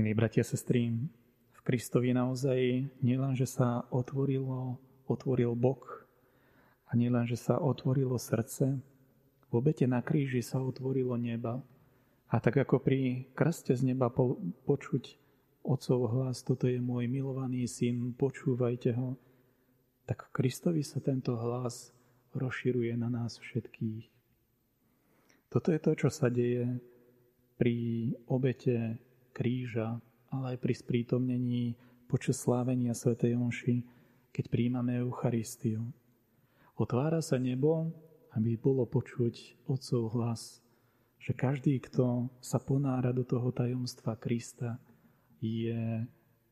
Milí bratia, sestry, v Kristovi naozaj nielen, že sa otvorilo, otvoril bok a nielen, že sa otvorilo srdce, v obete na kríži sa otvorilo neba. A tak ako pri krste z neba po, počuť Otcov hlas, toto je môj milovaný syn, počúvajte ho, tak v Kristovi sa tento hlas rozširuje na nás všetkých. Toto je to, čo sa deje pri obete kríža, ale aj pri sprítomnení počas slávenia Sv. Jonši, keď príjmame Eucharistiu. Otvára sa nebo, aby bolo počuť Otcov hlas, že každý, kto sa ponára do toho tajomstva Krista, je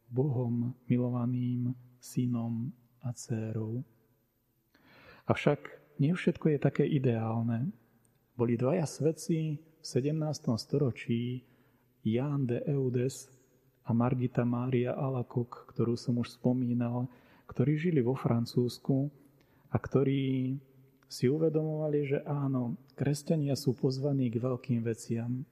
Bohom milovaným synom a dcérou. Avšak nie všetko je také ideálne. Boli dvaja svedci v 17. storočí, Jan de Eudes a Margita Mária Alakok, ktorú som už spomínal, ktorí žili vo Francúzsku a ktorí si uvedomovali, že áno, kresťania sú pozvaní k veľkým veciam,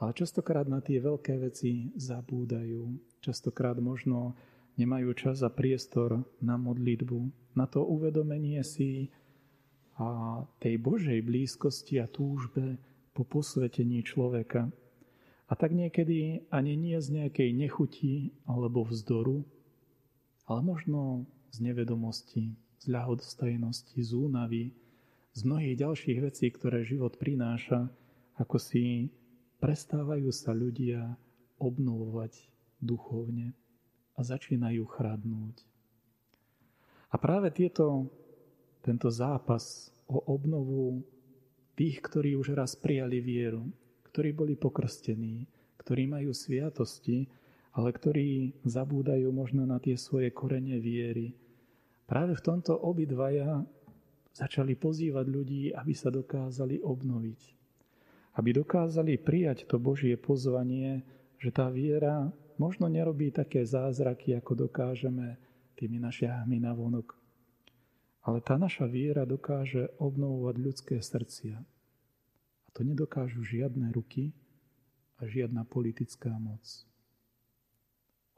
ale častokrát na tie veľké veci zabúdajú. Častokrát možno nemajú čas a priestor na modlitbu, na to uvedomenie si a tej Božej blízkosti a túžbe po posvetení človeka. A tak niekedy ani nie z nejakej nechuti alebo vzdoru, ale možno z nevedomosti, z ľahodostajnosti, z únavy, z mnohých ďalších vecí, ktoré život prináša, ako si prestávajú sa ľudia obnovovať duchovne a začínajú chradnúť. A práve tieto, tento zápas o obnovu tých, ktorí už raz prijali vieru, ktorí boli pokrstení, ktorí majú sviatosti, ale ktorí zabúdajú možno na tie svoje korene viery. Práve v tomto obidvaja začali pozývať ľudí, aby sa dokázali obnoviť. Aby dokázali prijať to Božie pozvanie, že tá viera možno nerobí také zázraky, ako dokážeme tými našiahmi na vonok. Ale tá naša viera dokáže obnovovať ľudské srdcia. To nedokážu žiadne ruky a žiadna politická moc.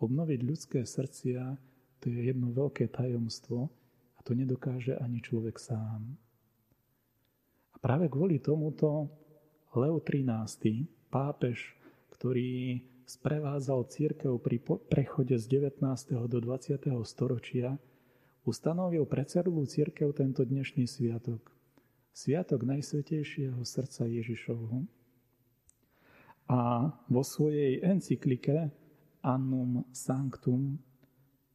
Obnoviť ľudské srdcia to je jedno veľké tajomstvo a to nedokáže ani človek sám. A práve kvôli tomuto Leo XIII, pápež, ktorý sprevádzal církev pri prechode z 19. do 20. storočia, ustanovil pre celú církev tento dnešný sviatok – Sviatok Najsvetejšieho srdca Ježišovho. A vo svojej encyklike Annum Sanctum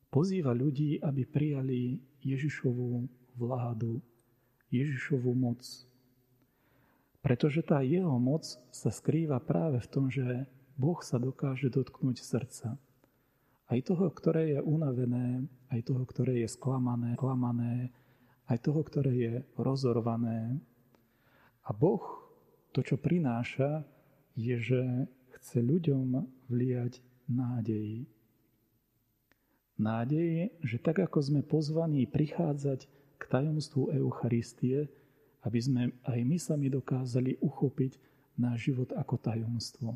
pozýva ľudí, aby prijali Ježišovú vládu, Ježišovú moc. Pretože tá jeho moc sa skrýva práve v tom, že Boh sa dokáže dotknúť srdca. Aj toho, ktoré je unavené, aj toho, ktoré je sklamané, klamané, aj toho, ktoré je rozorvané. A Boh to, čo prináša, je, že chce ľuďom vliať nádej. Nádej, že tak ako sme pozvaní prichádzať k tajomstvu Eucharistie, aby sme aj my sami dokázali uchopiť náš život ako tajomstvo.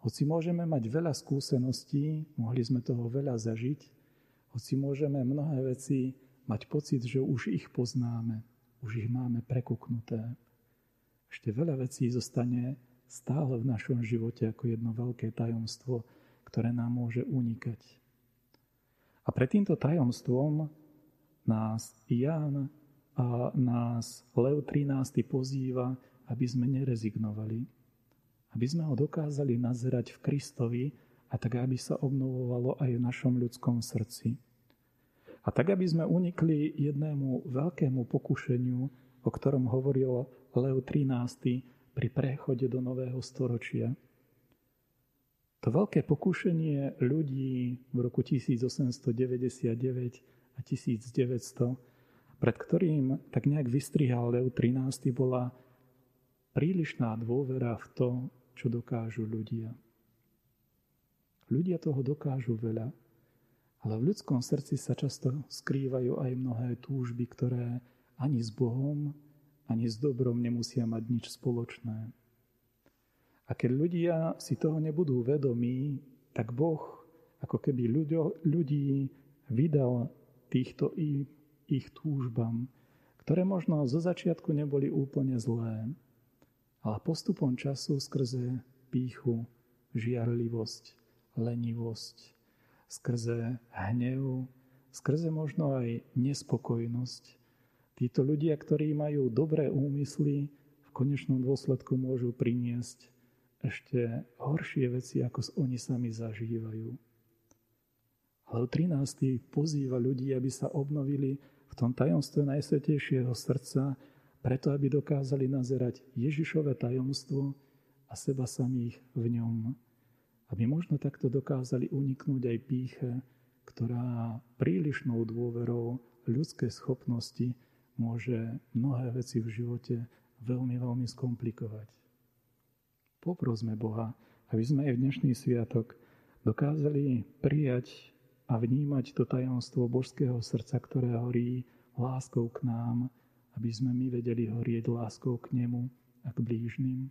Hoci môžeme mať veľa skúseností, mohli sme toho veľa zažiť, hoci môžeme mnohé veci mať pocit, že už ich poznáme, už ich máme prekuknuté. Ešte veľa vecí zostane stále v našom živote ako jedno veľké tajomstvo, ktoré nám môže unikať. A pred týmto tajomstvom nás Jan a nás Leo 13. pozýva, aby sme nerezignovali, aby sme ho dokázali nazerať v Kristovi a tak, aby sa obnovovalo aj v našom ľudskom srdci. A tak, aby sme unikli jednému veľkému pokušeniu, o ktorom hovoril Leo XIII pri prechode do nového storočia. To veľké pokušenie ľudí v roku 1899 a 1900, pred ktorým tak nejak vystrihal Leo XIII, bola prílišná dôvera v to, čo dokážu ľudia. Ľudia toho dokážu veľa, ale v ľudskom srdci sa často skrývajú aj mnohé túžby, ktoré ani s Bohom, ani s dobrom nemusia mať nič spoločné. A keď ľudia si toho nebudú vedomí, tak Boh ako keby ľuďo, ľudí vydal týchto ich, ich túžbám, ktoré možno zo začiatku neboli úplne zlé, ale postupom času skrze píchu, žiarlivosť, lenivosť, skrze hnev, skrze možno aj nespokojnosť. Títo ľudia, ktorí majú dobré úmysly, v konečnom dôsledku môžu priniesť ešte horšie veci, ako oni sami zažívajú. Ale 13. pozýva ľudí, aby sa obnovili v tom tajomstve Najsvetejšieho srdca, preto aby dokázali nazerať Ježišové tajomstvo a seba samých v ňom. Aby možno takto dokázali uniknúť aj píche, ktorá prílišnou dôverou ľudské schopnosti môže mnohé veci v živote veľmi, veľmi skomplikovať. Poprosme Boha, aby sme aj v dnešný sviatok dokázali prijať a vnímať to tajomstvo božského srdca, ktoré horí láskou k nám, aby sme my vedeli horieť láskou k nemu a k blížnym,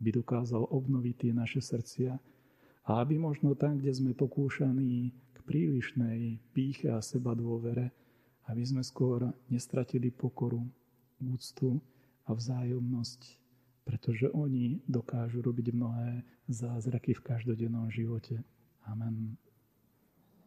aby dokázal obnoviť tie naše srdcia a aby možno tam, kde sme pokúšaní k prílišnej píche a seba dôvere, aby sme skôr nestratili pokoru, úctu a vzájomnosť, pretože oni dokážu robiť mnohé zázraky v každodennom živote. Amen.